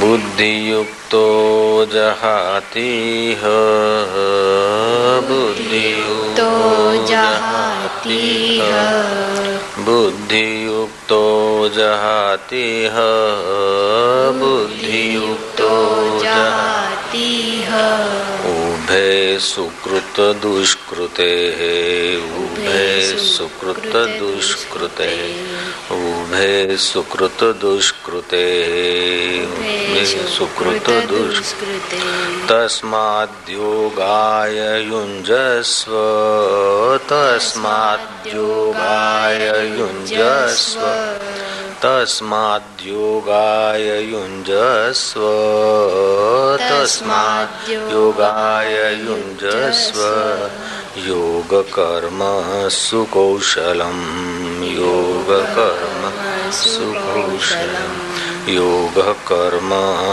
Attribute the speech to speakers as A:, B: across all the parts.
A: बुद्धियुक्तो जहातीह बुद्धियुक्तो जहातीह बुद्धियुक्तो बुद्धियुक्त बुद्धियुक्तो जहातीह उभे सुकृत दुष्कृते, उभे सुकृत दुष्कृते, उभे सुकृत दुष्कृते सुकृत दुष्कृते। तस्माद्योगाय युञ्जस्व तस्माद्योगाय युञ्जस्व तस्माद्योगाय युञ्जस्व। तस्माद्योगाय युञ्जस्व। योगकर्म सुकौशलम् योगकर्म सुकौशलम् योगकर्म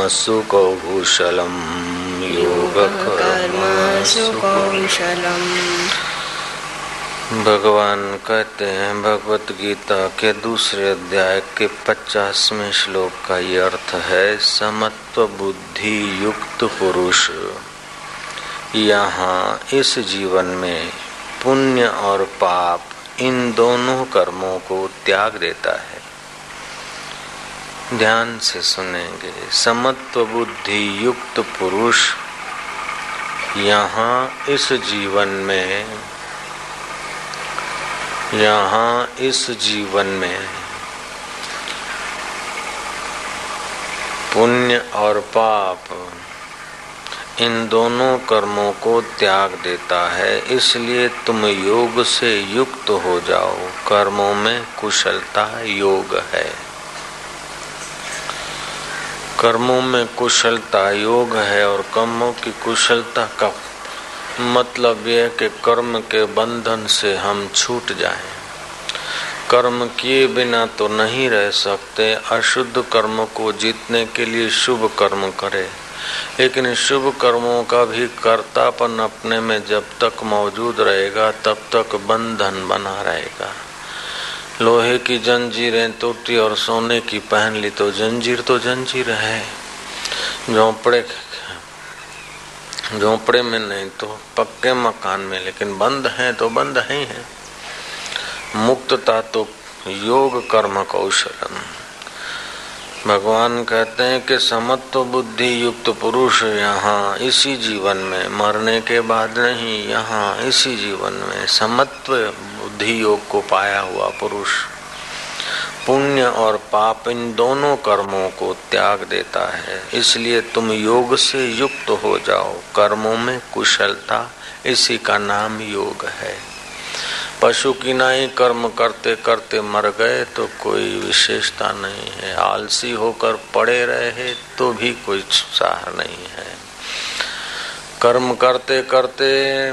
A: सुकौशलम् योगकर्म सुकौशलम् भगवान कहते हैं, भगवत गीता के दूसरे अध्याय के पचासवें श्लोक का ये अर्थ है, समत्व बुद्धि युक्त पुरुष। यहाँ इस जीवन में पुण्य और पाप इन दोनों कर्मों को त्याग देता है। ध्यान से सुनेंगे, समत्व बुद्धि युक्त पुरुष। यहाँ इस जीवन में यहाँ इस जीवन में पुण्य और पाप इन दोनों कर्मों को त्याग देता है, इसलिए तुम योग से युक्त हो जाओ। कर्मों में कुशलता योग है। कर्मों में कुशलता योग है और कर्मों की कुशलता का मतलब यह कि कर्म के बंधन से हम छूट जाएँ। कर्म किए बिना तो नहीं रह सकते। अशुद्ध कर्म को जीतने के लिए शुभ कर्म करें। लेकिन शुभ कर्मों का भी कर्तापन अपने में जब तक मौजूद रहेगा, तब तक बंधन बना रहेगा। लोहे की जंजीरें टूटी और सोने की पहन ली तो जंजीर तो जंजीर है। झोंपड़े झोंपड़े में नहीं तो पक्के मकान में, लेकिन बंद है तो बंद है है। मुक्तता तो योग, कर्म, कौशलम। भगवान कहते हैं कि समत्व, बुद्धि, युक्त पुरुष यहाँ इसी जीवन में, मरने के बाद नहीं, यहाँ इसी जीवन में, समत्व, बुद्धि योग को पाया हुआ पुरुष। पुण्य और पाप इन दोनों कर्मों को त्याग देता है। इसलिए तुम योग से युक्त हो जाओ। कर्मों में कुशलता, इसी का नाम योग है। पशु की नाई कर्म करते करते मर गए तो कोई विशेषता नहीं है। आलसी होकर पड़े रहे तो भी कोई सार नहीं है। कर्म करते करते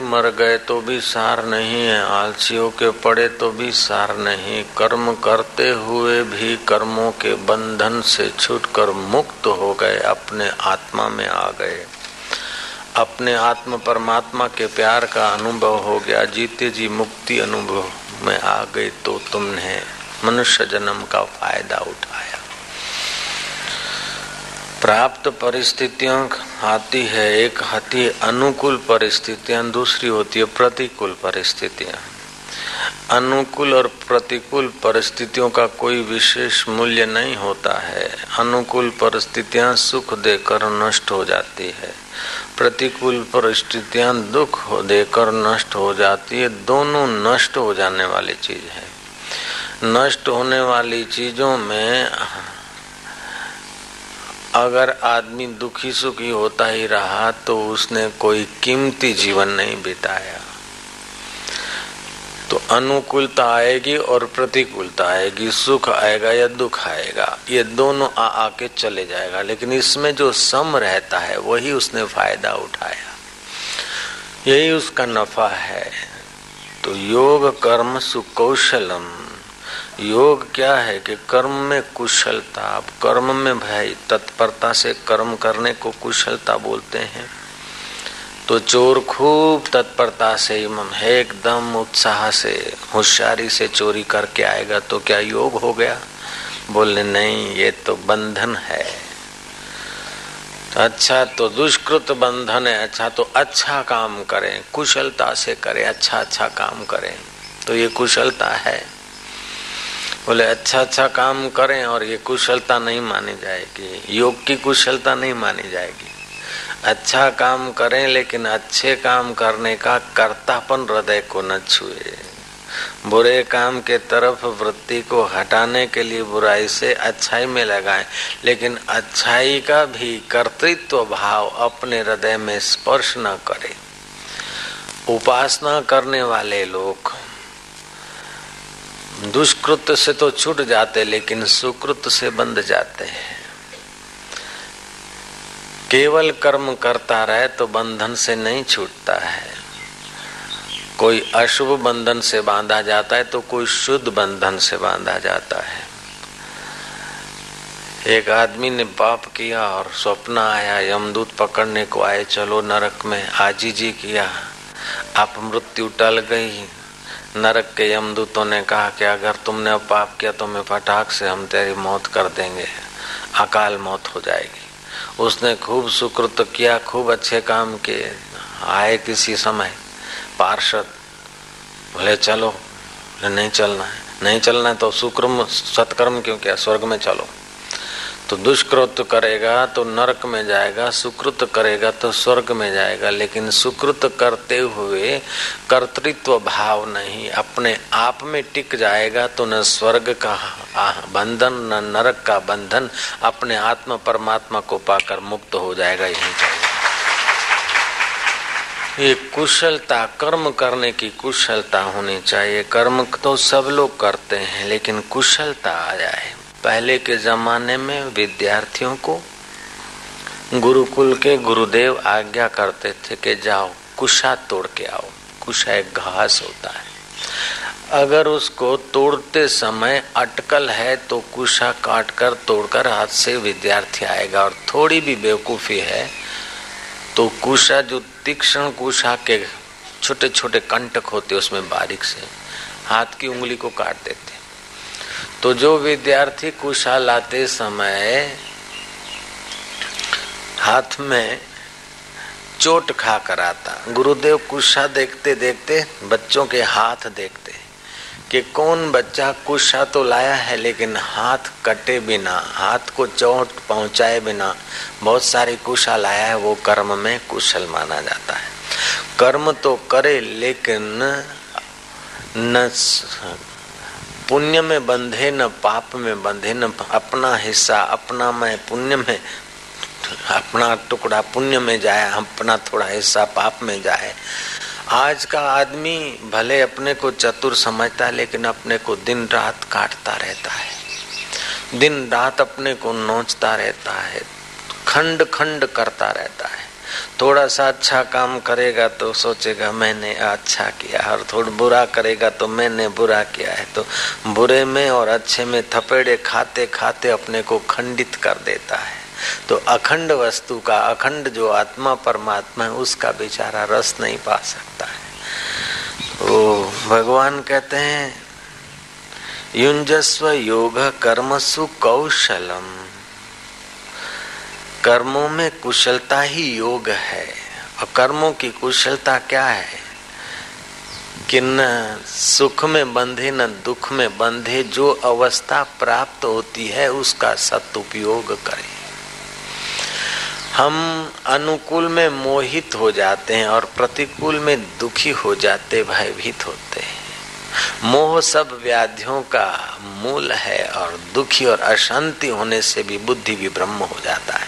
A: मर गए तो भी सार नहीं है आलसी के पड़े तो भी सार नहीं। कर्म करते हुए भी कर्मों के बंधन से छूटकर मुक्त हो गए, अपने आत्मा में आ गए। अपने आत्म परमात्मा के प्यार का अनुभव हो गया, जीते जी मुक्ति अनुभव में आ गई तो तुमने मनुष्य जन्म का फ़ायदा उठाया। प्राप्त परिस्थितियाँ आती है, एक आती अनुकूल परिस्थितियाँ, दूसरी होती है प्रतिकूल परिस्थितियाँ। अनुकूल और प्रतिकूल परिस्थितियों का कोई विशेष मूल्य नहीं होता है। अनुकूल परिस्थितियाँ सुख देकर नष्ट हो जाती है। प्रतिकूल परिस्थितियाँ दुख देकर नष्ट हो जाती है। दोनों नष्ट हो जाने वाली चीज़ है। नष्ट होने वाली चीज़ों में अगर आदमी दुखी सुखी होता ही रहा तो उसने कोई कीमती जीवन नहीं बिताया। तो अनुकूलता आएगी और प्रतिकूलता आएगी, सुख आएगा या दुख आएगा, ये दोनों आ, आके चले जाएगा। लेकिन इसमें जो सम रहता है, वही उसने फ़ायदा उठाया। यही उसका नफा है। तो योग कर्म सुकौशलम। योग क्या है कि कर्म में कुशलता अब कर्म में भाई तत्परता से कर्म करने को कुशलता बोलते हैं। तो चोर खूब तत्परता से है एकदम उत्साह से, होशियारी से चोरी करके आएगा तो क्या योग हो गया? बोले, नहीं, ये तो बंधन है। अच्छा तो दुष्कृत बंधन है। अच्छा तो अच्छा काम करें, कुशलता से करें अच्छा अच्छा काम करें। तो ये कुशलता है। बोले अच्छा अच्छा काम करें और ये कुशलता नहीं मानी जाएगी। योग की कुशलता नहीं मानी जाएगी। अच्छा काम करें, लेकिन अच्छे काम करने का कर्तापन हृदय को न छुए। बुरे काम के तरफ़ वृत्ति को हटाने के लिए बुराई से अच्छाई में लगाएँ, लेकिन अच्छाई का भी कर्तृत्व भाव अपने हृदय में स्पर्श न करे। उपासना करने वाले लोग दुष्कृत से तो छूट जाते, लेकिन सुकृत से बंध जाते हैं। केवल कर्म करता रहे तो बंधन से नहीं छूटता है। कोई अशुभ बंधन से बांधा जाता है तो कोई शुद्ध बंधन से बांधा जाता है। एक आदमी ने पाप किया और स्वप्न आया, यमदूत पकड़ने को आए, चलो नरक में आजी जी किया आप मृत्यु टल गई। नरक के यमदूतों ने कहा कि अगर तुमने पाप किया तो मैं फटाक से हम तेरी मौत कर देंगे, अकाल मौत हो जाएगी। उसने खूब सुकृत किया, खूब अच्छे काम किए, आए किसी समय। पार्षद बोले, चलो नहीं चलना है। नहीं चलना है तो सुक्रम, सत्कर्म क्यों किया? स्वर्ग में चलो। तो दुष्कृत करेगा तो नरक में जाएगा, सुकृत करेगा तो स्वर्ग में जाएगा, लेकिन सुकृत करते हुए कर्तृत्व भाव नहीं, अपने आप में टिक जाएगा तो न स्वर्ग का बंधन, न नरक का बंधन, अपने आत्मा परमात्मा को पाकर मुक्त हो जाएगा, यही चाहिए। ये कुशलता, कर्म करने की कुशलता होनी चाहिए, कर्म तो सब लोग करते हैं, लेकिन कुशलता आ जाए। पहले के जमाने में विद्यार्थियों को गुरुकुल के गुरुदेव आज्ञा करते थे कि जाओ, कुशा तोड़ के आओ। कुशा एक घास होता है। अगर उसको तोड़ते समय अटकल है तो कुशा काट कर तोड़कर हाथ से विद्यार्थी आएगा। और थोड़ी भी बेवकूफ़ी है तो कुशा जो तीक्ष्ण कुशा के छोटे छोटे कंटक होते उसमें बारीक से हाथ की उंगली को काट देते तो जो विद्यार्थी कुशा लाते समय हाथ में चोट खा कर आता, गुरुदेव कुशा देखते देखते, बच्चों के हाथ देखते कि कौन बच्चा कुशा तो लाया है, लेकिन हाथ कटे बिना, हाथ को चोट पहुँचाए बिना बहुत सारी कुशा लाया है, वो कर्म में कुशल माना जाता है। कर्म तो करे, लेकिन न पुण्य में बंधे न पाप में बंधे न अपना हिस्सा, अपना मैं पुण्य में, अपना टुकड़ा पुण्य में जाए अपना थोड़ा हिस्सा पाप में जाए। आज का आदमी भले अपने को चतुर समझता है लेकिन अपने को दिन रात काटता रहता है। दिन रात अपने को नोचता रहता है, खंड खंड करता रहता है। थोड़ा सा अच्छा काम करेगा तो सोचेगा, मैंने अच्छा किया और थोड़ा बुरा करेगा तो मैंने बुरा किया है। तो बुरे में और अच्छे में थपेड़े खाते खाते अपने को खंडित कर देता है। तो अखंड वस्तु का, अखंड जो आत्मा परमात्मा है, उसका बेचारा रस नहीं पा सकता है। ओ भगवान कहते हैं युंजस्व योग कर्मसु कौशलम। कर्मों में कुशलता ही योग है। और कर्मों की कुशलता क्या है? कि न सुख में बंधे, न दुख में बंधे, जो अवस्था प्राप्त होती है, उसका सदुपयोग करें। हम अनुकूल में मोहित हो जाते हैं और प्रतिकूल में दुखी हो जाते, भयभीत होते हैं। मोह सब व्याधियों का मूल है और दुखी और अशांति होने से भी बुद्धि भी ब्रह्म हो जाता है।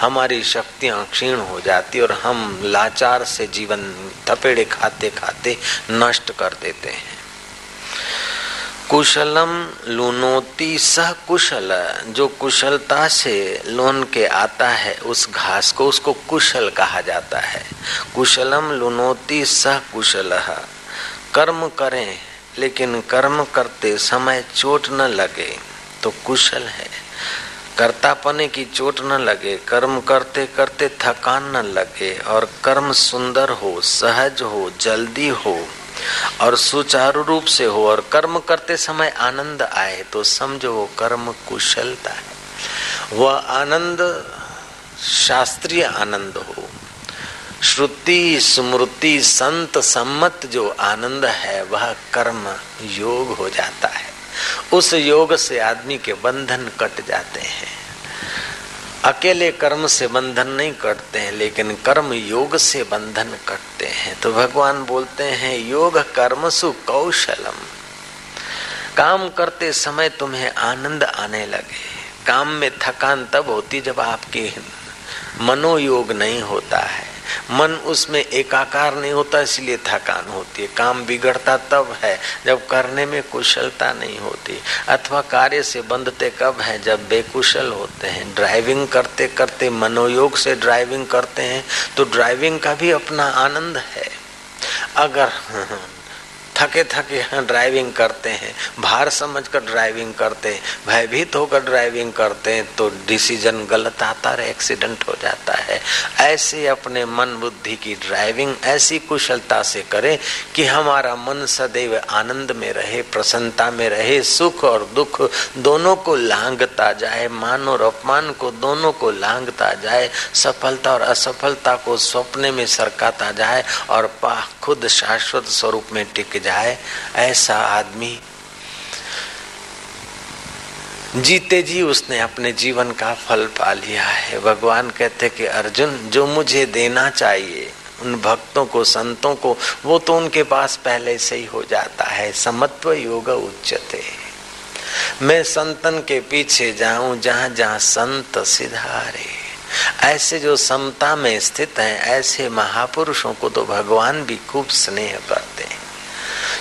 A: हमारी शक्तियाँ क्षीण हो जाती और हम लाचार से जीवन थपेड़े खाते खाते नष्ट कर देते हैं। कुशलम लूनोती सह कुशल, जो कुशलता से लोन के आता है, उस घास को उसको कुशल कहा जाता है। कुशलम लुनोती सह कुशल, कर्म करें लेकिन कर्म करते समय चोट न लगे तो कुशल है। कर्तापने की चोट न लगे, कर्म करते करते थकान न लगे और कर्म सुंदर हो, सहज हो, जल्दी हो और सुचारू रूप से हो और कर्म करते समय आनंद आए तो समझो वो कर्म कुशलता है। वह आनंद शास्त्रीय आनंद हो। श्रुति, स्मृति, संत, सम्मत जो आनंद है, वह कर्म योग हो जाता है। उस योग से आदमी के बंधन कट जाते हैं। अकेले कर्म से बंधन नहीं कटते हैं, लेकिन कर्म योग से बंधन कटते हैं। तो भगवान बोलते हैं, योग कर्म सु कौशलम। काम करते समय तुम्हें आनंद आने लगे। काम में थकान तब होती जब आपके मनोयोग नहीं होता है। मन उसमें एकाकार नहीं होता, इसलिए थकान होती है। काम बिगड़ता तब है, जब करने में कुशलता नहीं होती। अथवा कार्य से बंधते कब है, जब बेकुशल होते हैं। ड्राइविंग करते करते, मनोयोग से ड्राइविंग करते हैं तो ड्राइविंग का भी अपना आनंद है। अगर थके थके ड्राइविंग करते हैं, भार समझकर ड्राइविंग करते हैं, भयभीत होकर ड्राइविंग करते हैं तो डिसीज़न गलत आता है एक्सीडेंट हो जाता है। ऐसे अपने मन बुद्धि की ड्राइविंग ऐसी कुशलता से करें कि हमारा मन सदैव आनंद में रहे, प्रसन्नता में रहे, सुख और दुख दोनों को लांगता जाए, मान और अपमान को दोनों को लांगता जाए, सफलता और असफलता को सपने में सरकाता जाए और पा खुद शाश्वत स्वरूप में टिक जाए, ऐसा आदमी जीते जी उसने अपने जीवन का फल पा लिया है। भगवान कहते कि, अर्जुन, जो मुझे देना चाहिए, उन भक्तों को, संतों को, वो तो उनके पास पहले से ही हो जाता है। समत्व योग उच्चते मैं संतन के पीछे जाऊँ, जहाँ जहाँ संत सिधारे। ऐसे जो समता में स्थित हैं, ऐसे महापुरुषों को तो भगवान भी खूब स्नेह करते हैं।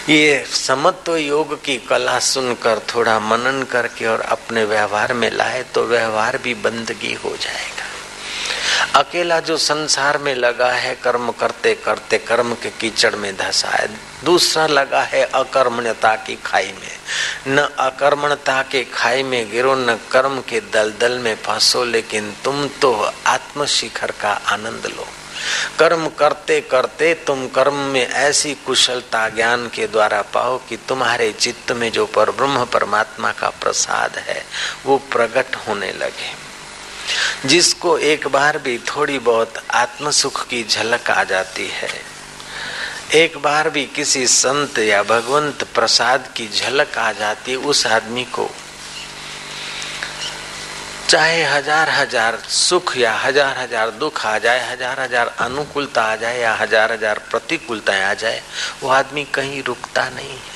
A: ये समत्व योग की कला सुनकर, थोड़ा मनन करके और अपने व्यवहार में लाए तो व्यवहार भी बंदगी हो जाएगा। अकेला जो संसार में लगा है, कर्म करते करते कर्म के कीचड़ में धसा है। दूसरा लगा है अकर्मण्यता की खाई में। न अकर्मणता के खाई में गिरो, न कर्म के दलदल में फंसो, लेकिन तुम तो आत्म शिखर का आनंद लो। कर्म करते करते तुम कर्म में ऐसी कुशलता ज्ञान के द्वारा पाओ कि तुम्हारे चित्त में जो पर ब्रह्म परमात्मा का प्रसाद है, वो प्रकट होने लगे। जिसको एक बार भी थोड़ी बहुत आत्म सुख की झलक आ जाती है। एक बार भी किसी संत या भगवंत प्रसाद की झलक आ जाती उस आदमी को। चाहे हज़ार हज़ार सुख या हज़ार हज़ार दुख आ जाए, हज़ार हज़ार अनुकूलता आ जाए या हज़ार हज़ार प्रतिकूलताएँ आ जाए, वो आदमी कहीं रुकता नहीं है।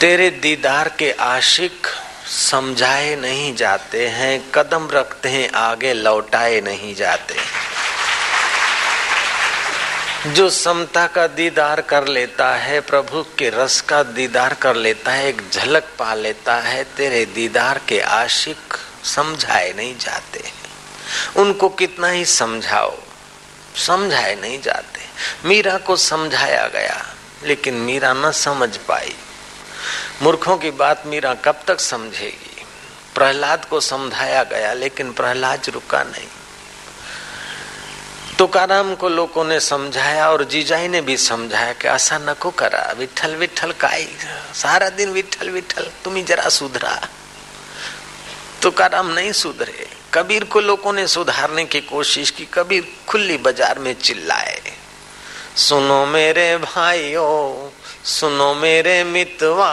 A: तेरे दीदार के आशिक समझाए नहीं जाते हैं, कदम रखते हैं, आगे लौटाए नहीं जाते। जो समता का दीदार कर लेता है, प्रभु के रस का दीदार कर लेता है, एक झलक पा लेता है, तेरे दीदार के आशिक समझाए नहीं जाते। उनको कितना ही समझाओ, समझाए नहीं जाते। मीरा को समझाया गया, लेकिन मीरा न समझ पाई। मूर्खों की बात मीरा कब तक समझेगी? प्रहलाद को समझाया गया, लेकिन प्रहलाद रुका नहीं। तुकाराम को लोगों ने समझाया और जीजाई ने भी समझाया कि ऐसा नको करा विठल विठल काई, सारा दिन विठल विठल तुम ही जरा सुधरा। तुकाराम नहीं सुधरे। कबीर को लोगों ने सुधारने की कोशिश की, कबीर खुली बाज़ार में चिल्लाए, सुनो मेरे भाइयों सुनो मेरे मितवा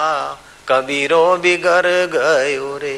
A: कबीरो बिगड़ गयो रे